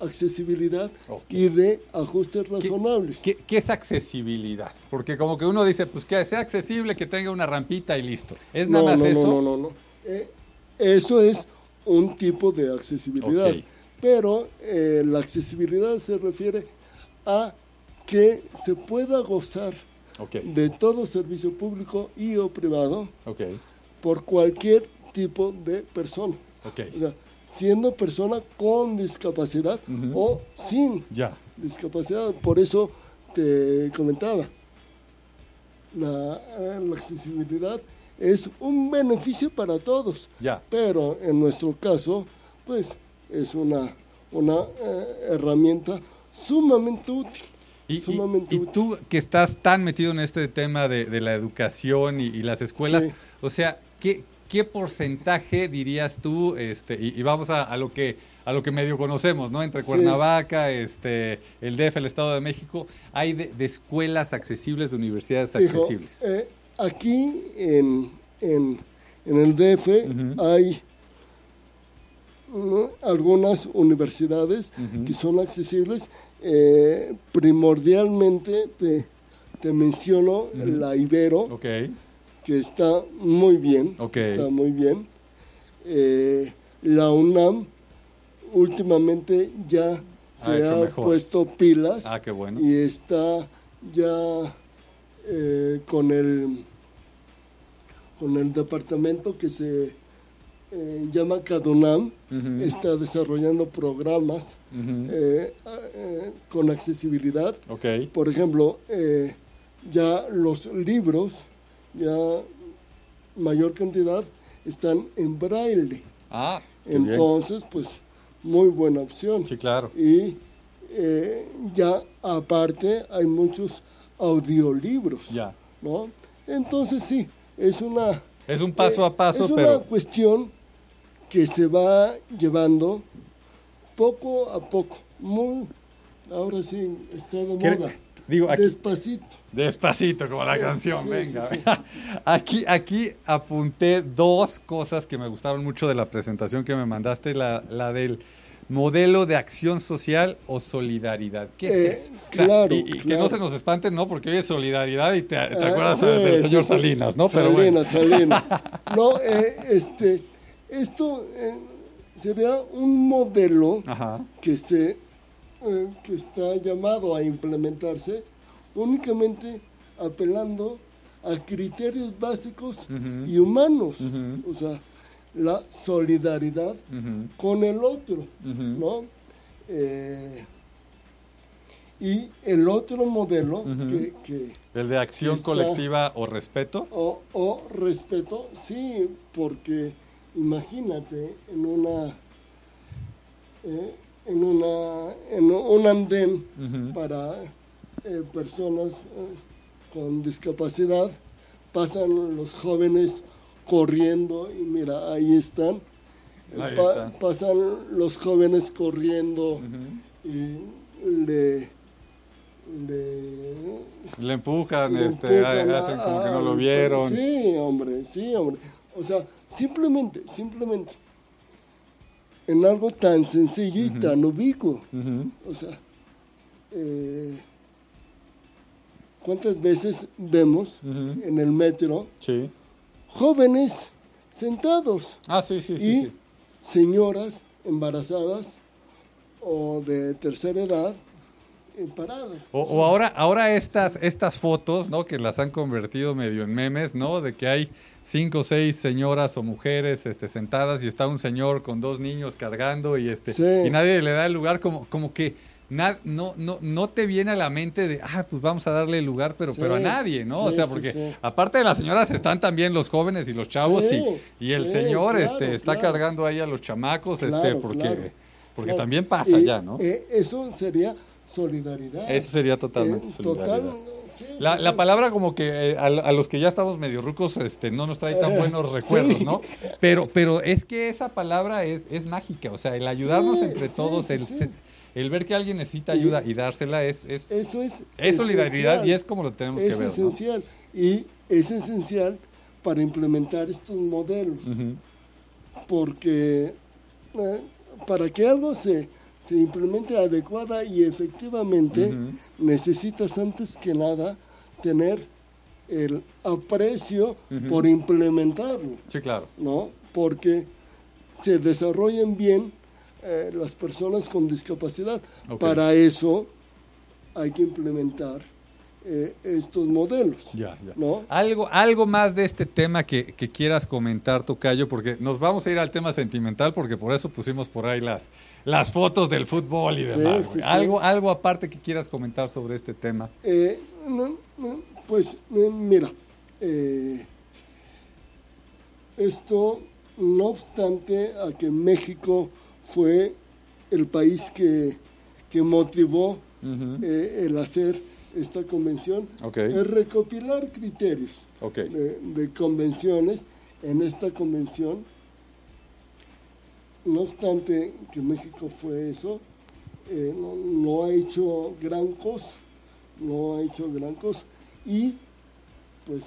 accesibilidad Ok. y de ajustes ¿Qué- razonables. ¿Qué, qué es accesibilidad? Porque como que uno dice, pues que sea accesible, que tenga una rampita y listo. ¿Es nada no, más no, eso? no, no, no, no. Eh, eso es un tipo de accesibilidad. Pero eh, la accesibilidad se refiere a que se pueda gozar de todo servicio público y o privado por cualquier tipo de persona. O sea, siendo persona con discapacidad o sin Ya. discapacidad. Por eso te comentaba, la, eh, la accesibilidad es un beneficio para todos, Ya. pero en nuestro caso, pues es una, una eh, herramienta sumamente útil. Y, y- sumamente y útil. tú que estás tan metido en este tema de, de la educación y, y las escuelas, Sí. o sea, ¿qué, qué porcentaje dirías tú, este, y, y vamos a, a lo que a lo que medio conocemos, ¿no? Entre Sí. Cuernavaca, este, el DF, el Estado de México, hay de, de escuelas accesibles, de universidades Hijo, accesibles. eh, aquí en, en, en el DF Ujú. hay ¿no? algunas universidades que son accesibles. eh, primordialmente te, te menciono la Ibero, ok, que está muy bien. Está muy bien. Eh, la UNAM últimamente ya se Ha puesto pilas ah, qué bueno. y está ya eh, con el con el departamento que se eh, llama CADUNAM está desarrollando programas eh, eh, con accesibilidad por ejemplo ya los libros ya mayor cantidad están en braille ah, bien. entonces pues muy buena opción sí, claro. y eh, ya aparte hay muchos audiolibros, Ya. ¿no? Entonces sí, es una... Es un paso eh, a paso, es una pero cuestión que se va llevando poco a poco, muy... Ahora sí, está de ¿Qué- moda. Digo, aquí- Despacito. Despacito, como la Sí, canción, sí, venga. sí, Aquí, aquí apunté dos cosas que me gustaron mucho de la presentación que me mandaste, la, la del modelo de acción social o solidaridad. ¿Qué Eh, es eso? O sea, claro, y, que no se nos espanten, ¿no? Porque hoy es solidaridad y te, te Ah, acuerdas sí, del señor sí. Salinas, ¿no? Pero bueno. Salinas, Salinas. No, eh, este, esto eh, sería un modelo Ajá. que se eh, que está llamado a implementarse únicamente apelando a criterios básicos y humanos, o sea, la solidaridad con el otro. ¿no? Eh, y el otro modelo que, que El de acción Está- colectiva o respeto. o, o respeto, sí, porque imagínate en una eh, en una en un andén para eh, personas eh, con discapacidad pasan los jóvenes corriendo y mira ahí están Ahí pa- está. pasan los jóvenes corriendo y le le Le empujan, le este, empujan a- hacen como que no lo vieron. Sí, hombre, sí, hombre. O sea, simplemente, simplemente, en algo tan sencillo y tan ubicuo. O sea, eh, ¿cuántas veces vemos en el metro Sí. jóvenes sentados Ah, sí, sí, sí. y señoras embarazadas o de tercera edad paradas? O, o ahora, ahora estas, estas fotos, ¿no? Que las han convertido medio en memes, ¿no? De que hay cinco o seis señoras o mujeres este, sentadas y está un señor con dos niños cargando y este Sí. y nadie le da el lugar como, como que na- no, no, no te viene a la mente de, ah, pues vamos a darle el lugar, pero, Sí, pero a nadie, ¿no? o sea, porque aparte de las señoras están también los jóvenes y los chavos y, y el señor claro, este, está claro. cargando ahí a los chamacos, este, Claro, porque, claro, porque claro. también pasa Y, ya, ¿no? eh, eso sería solidaridad. Eso sería totalmente Eh, solidaridad. total, sí, La, sí, la sí. palabra como que eh, a, a los que ya estamos medio rucos este, no nos trae tan Eh, buenos recuerdos. ¿no? Pero, pero es que esa palabra es, es mágica, o sea, el ayudarnos entre todos, el, el ver que alguien necesita ayuda y dársela es, es, Eso es, es solidaridad y es como lo tenemos que es ver, ¿no? esencial y es esencial para implementar estos modelos porque eh, para que algo se, se implemente adecuada y efectivamente necesitas antes que nada tener el aprecio por implementarlo, Sí, claro. ¿no? Porque se desarrollen bien eh, las personas con discapacidad. Para eso hay que implementar eh, estos modelos, Ya, ya. ¿no? Algo, algo más de este tema que, que quieras comentar, Tocayo, porque nos vamos a ir al tema sentimental, porque por eso pusimos por ahí las, las fotos del fútbol y demás. sí, güey. sí. Algo, algo aparte que quieras comentar sobre este tema. Eh, no, no, pues eh, mira, eh, esto no obstante a que México fue el país que, que motivó eh, el hacer esta convención, Ok. es recopilar criterios Ok. de, de convenciones en esta convención. No obstante que México fue eso, eh, no, no ha hecho gran cosa, no ha hecho gran cosa. Y, pues,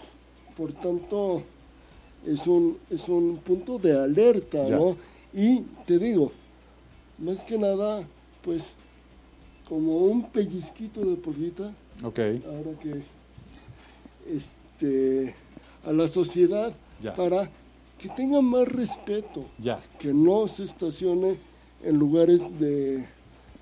por tanto, es un, es un punto de alerta, Ya. ¿no? Y te digo, más que nada, pues, como un pellizquito de porrita, Ok. ahora que este a la sociedad Ya. para que tengan más respeto, Ya. que no se estacione en lugares de,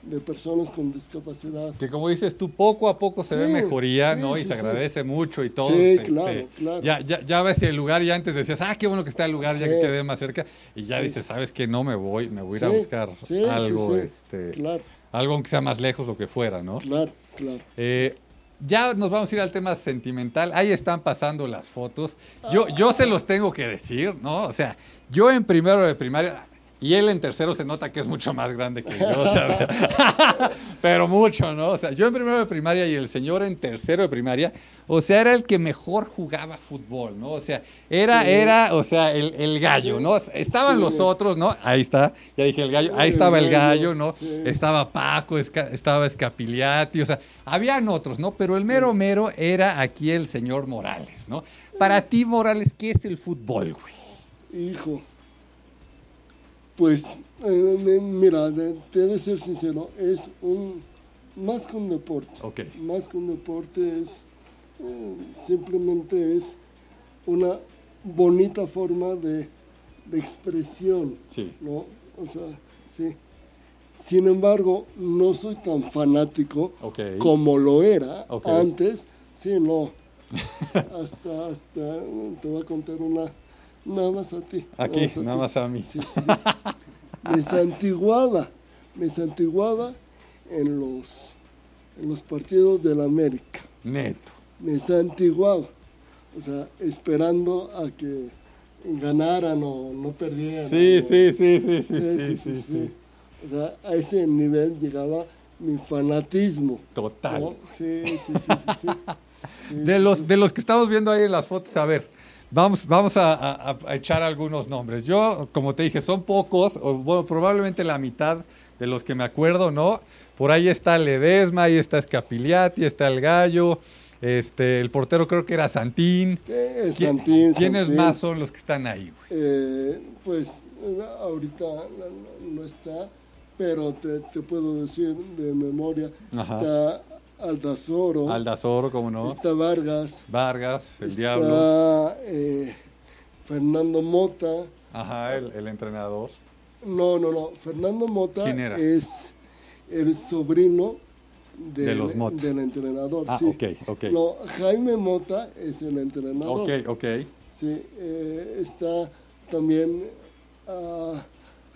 de personas con discapacidad. Que como dices tú, poco a poco se ve mejoría, sí, ¿no? Y se agradece mucho y todo. Sí, este, claro, claro. Ya, ya, ya ves el lugar y antes decías, ah, qué bueno que está el lugar, ya que quedé más cerca. Y ya dices, ¿sabes qué? No me voy, me voy a ir a buscar algo, sí. este, Claro, algo aunque sea más lejos, lo que fuera, ¿no? claro, claro. Eh, ya nos vamos a ir al tema sentimental. Ahí están pasando las fotos. Yo, yo se los tengo que decir, ¿no? O sea, yo en primero de primaria y él en tercero se nota que es mucho más grande que yo, o sea, pero mucho, ¿no? O sea, yo en primero de primaria y el señor en tercero de primaria, o sea, era el que mejor jugaba fútbol, ¿no? O sea, era, Sí. era, o sea, el, el gallo. ¿no? Estaban Sí. los otros, ¿no? Ahí está, ya dije el gallo, ahí estaba el gallo, ¿no? sí. Estaba Paco, esca- estaba Escapiliati, o sea, habían otros, ¿no? Pero el mero mero era aquí el señor Morales, ¿no? Para ti, Morales, ¿qué es el fútbol, güey? Hijo, pues, eh, mira, de- te he de ser sincero, es un, más que un deporte. Más que un deporte es, eh, simplemente es una bonita forma de, de expresión, Sí. ¿no? O sea, sí. Sin embargo, no soy tan fanático como lo era antes. Sí, no. hasta, hasta, te voy a contar una, nada más a ti. Aquí, a nada más a mí. Sí, sí, sí. Me santiguaba, me santiguaba en los, en los partidos del América. Neto. Me santiguaba. O sea, esperando a que ganaran o no perdieran. Sí, sí, sí, sí, sí, sí, sí, sí. O sea, a ese nivel llegaba mi fanatismo. Total. ¿no? Sí, sí, sí, sí, De los, de los que estamos viendo ahí en las fotos, a ver, vamos, vamos a, a- a echar algunos nombres. Yo, como te dije, son pocos, o bueno, probablemente la mitad de los que me acuerdo, ¿no? Por ahí está Ledesma, ahí está Escapiliati, está el Gallo, este, el portero creo que era Santín. Eh, ¿Qui- Santín, ¿Quiénes Santín. más son los que están ahí, güey? Eh, pues ahorita no, no está, pero te, te puedo decir de memoria. Ajá. Está Aldazoro, Aldazoro, como no. está Vargas, Vargas, el está diablo. eh, Fernando Mota. Ajá, el, el entrenador. No, no, no. Fernando Mota ¿Quién era? es el sobrino del, De los Mota. del entrenador. Ah, sí. ok, ok. No, Jaime Mota es el entrenador. Ok, ok. Sí, eh, está también. ah,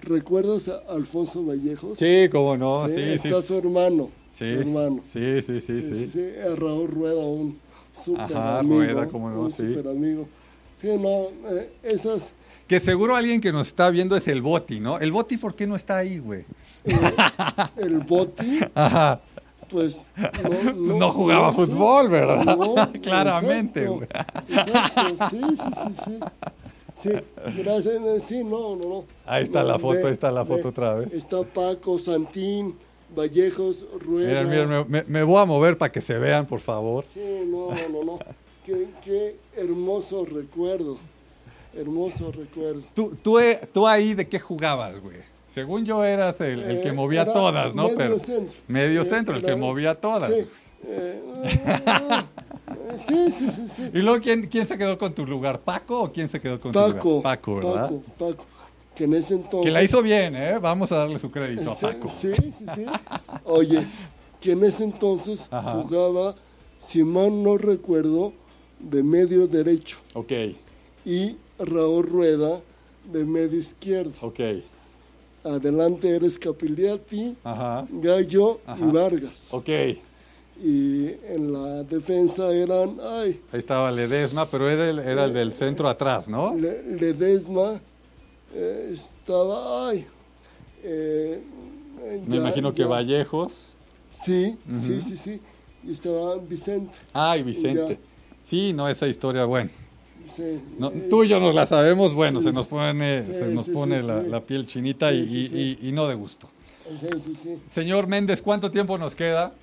¿Recuerdas a Alfonso Vallejos? Sí, cómo no. Sí, Sí, sí. está su hermano. Sí, su hermano. sí, sí, sí, Sí, sí, sí. Raúl Rueda, un super Ajá, amigo. Rueda, cómo no, un sí. super amigo. Sí, no, eh, esas. Que seguro alguien que nos está viendo es el Boti, ¿no? El Boti, ¿por qué no está ahí, güey? eh, el Boti, Ajá. pues. No, no, No jugaba sé. fútbol, ¿verdad? No, Claramente, exacto, güey. exacto, sí, sí, sí, sí. Sí, gracias. eh, Sí, no, no, no. Ahí está No, la foto, ve- ahí está la foto ve, otra vez. Está Paco, Santín, Vallejos, Rueda. Miren, miren, me, me voy a mover para que se vean, por favor. Sí, no, no, no. Qué, qué hermoso recuerdo. Hermoso recuerdo. ¿Tú, tú, eh, tú ahí de qué jugabas, güey? Según yo eras el, el que Eh, movía era todas, ¿no? medio Pero centro. medio Eh, centro, el que movía todas. Sí, eh, eh, sí, sí, sí, sí. Y luego, ¿quién, ¿quién se quedó con tu lugar? ¿Paco o quién se quedó con tu Paco, lugar? Paco, ¿verdad? Paco, Paco, que en ese entonces... Que la hizo bien, ¿eh? Vamos a darle su crédito a Sí, Paco. Sí, sí, sí. Oye, que en ese entonces Ajá. jugaba, si mal no recuerdo, de medio derecho Ok, y Raúl Rueda de medio izquierdo. ok. Adelante eres Capiliati, Ajá. Gallo Ajá. y Vargas. Ok. Ahí Y en la defensa eran, ay, estaba Ledesma, pero era el, era el del centro atrás, ¿no? Le- Ledesma, eh, estaba, ay. eh, Me imagino que ya- Vallejos. Sí, sí, sí, sí. Y estaba Vicente. Ay, Vicente. Ya. Sí, no, esa historia, bueno. Sí. No, Eh, tú y yo nos la sabemos, bueno, se nos pone, Sí, se nos pone la, piel chinita y, y- sí. y- y no de gusto. Sí, sí, sí. Señor Méndez, ¿cuánto tiempo nos queda?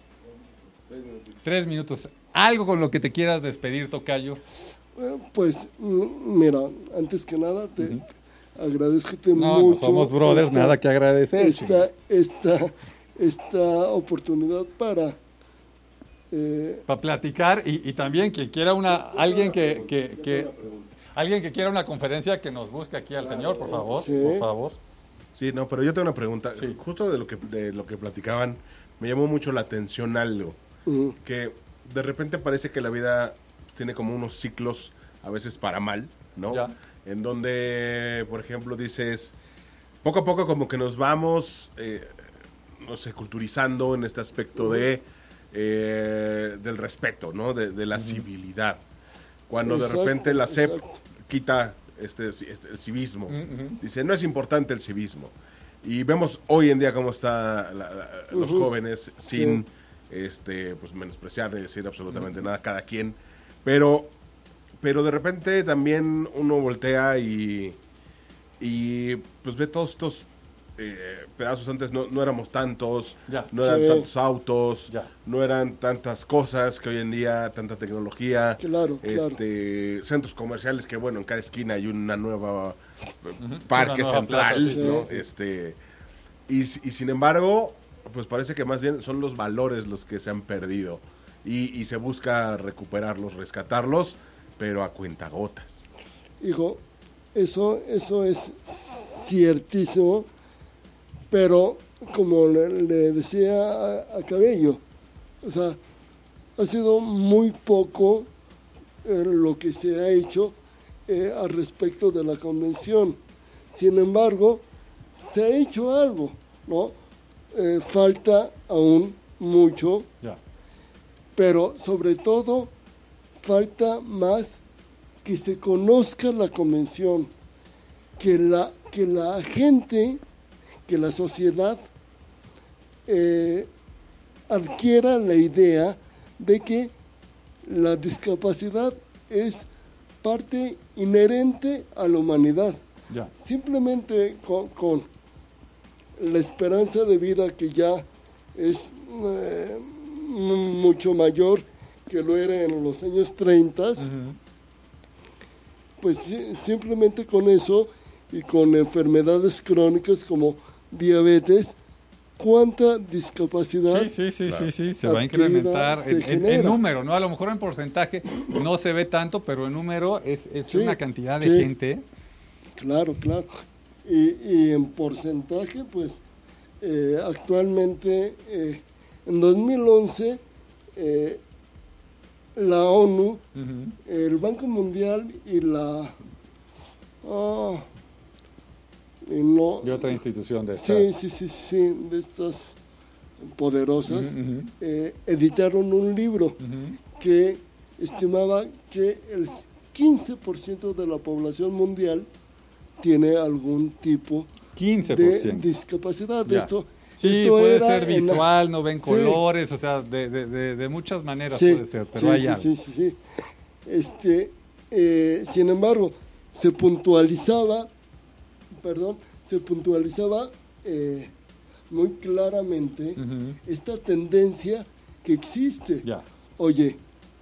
Tres minutos. Algo con lo que te quieras despedir, Tocayo. Eh, Pues, mira, antes que nada, te agradezco No, mucho. no somos brothers, esta- nada que agradecer. Esta, esta, esta oportunidad para. eh, Para platicar y, y también quien quiera una, alguien que, que, que- alguien que quiera una conferencia que nos busque aquí al señor, por favor, Sí. por favor. Sí, no, pero yo tengo una pregunta. Sí. Justo de lo que de lo que platicaban, me llamó mucho la atención algo. Que de repente parece que la vida tiene como unos ciclos, a veces para mal, ¿no? Ya. En donde, por ejemplo, dices, poco a poco como que nos vamos, eh, no sé, culturizando en este aspecto de eh, del respeto, ¿no? De, de la civilidad. Cuando Exacto, de repente la SEP exacto. quita este, este- el civismo. ujú. Dice, no es importante el civismo. Y vemos hoy en día cómo están los Ujú. jóvenes sin este, pues, menospreciar ni decir absolutamente nada, cada quien. Pero, pero de repente también uno voltea y, y pues ve todos estos eh, pedazos. Antes no, no éramos tantos, Ya. no eran Sí. tantos autos, Ya. no eran tantas cosas que hoy en día, tanta tecnología. Claro, claro. este, centros comerciales que bueno, en cada esquina hay una nueva eh, parque Una nueva central, plaza, sí, ¿no? sí, sí. Este, y, y sin embargo, pues parece que más bien son los valores los que se han perdido y, y se busca recuperarlos, rescatarlos, pero a cuentagotas. hijo, eso, eso es ciertísimo, pero como le, le decía a, a Cabello, o sea, ha sido muy poco eh, lo que se ha hecho eh, al respecto de la convención. Sin embargo, se ha hecho algo, ¿no? Eh, falta aún mucho, Ya. pero sobre todo falta más que se conozca la convención, que la, que la gente, que la sociedad eh, adquiera la idea de que la discapacidad es parte inherente a la humanidad. Ya. Simplemente con, con la esperanza de vida que ya es eh, mucho mayor que lo era en los años 30, Ujú. pues simplemente con eso y con enfermedades crónicas como diabetes, cuánta discapacidad Sí, sí, sí, sí, sí, se va a incrementar en, en- en genera. número, ¿no? A lo mejor en porcentaje no se ve tanto, pero en número es, es Sí, una cantidad de sí. gente. Claro, claro. Y, y en porcentaje, pues eh, actualmente, eh, en 2011, eh, la ONU, el Banco Mundial y la... ah, y no, De otra institución de sí, estas. sí, sí, sí, de estas poderosas, eh, editaron un libro que estimaba que el 15% de la población mundial tiene algún tipo de 15%. discapacidad. Ya. Esto, Sí, esto puede ser la- visual, no ven Sí. colores, o sea, de, de- de- de muchas maneras Sí, puede ser, pero hay sí, algo. sí, sí, sí. Este, eh, sin embargo, se puntualizaba, perdón, se puntualizaba eh, muy claramente esta tendencia que existe. Ya. Oye,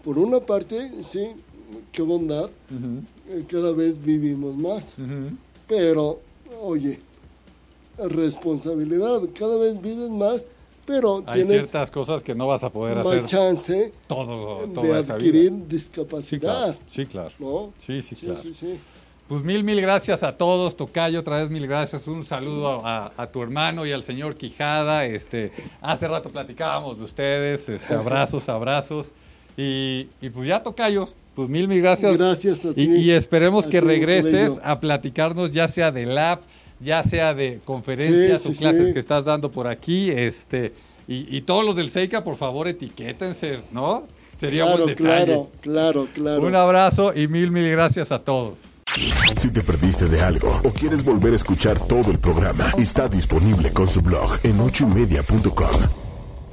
por una parte, sí, qué bondad, eh, cada vez vivimos más, pero, oye, responsabilidad, cada vez vives más, pero Hay tienes ciertas cosas que no vas a poder más hacer chance todo, de adquirir vida. Sí, discapacidad, claro. Sí, claro. ¿no? Sí, sí, claro. sí, sí. Pues mil, mil gracias a todos, Tocayo, otra vez mil gracias. Un saludo a, a tu hermano y al señor Quijada. Este, hace rato platicábamos de ustedes, este, abrazos, abrazos. Y, y pues ya, Tocayo, pues mil, mil gracias. Gracias a ti. Y, y esperemos A que regreses a platicarnos ya sea de lab, ya sea de conferencias Sí, o sí, clases sí. que estás dando por aquí. Este, y, y todos los del Seika, por favor, etiquétense, ¿no? Sería Claro, buen detalle. claro, claro, claro. Un abrazo y mil, mil gracias a todos. Si te perdiste de algo o quieres volver a escuchar todo el programa, está disponible con su blog en ochoymedia.com.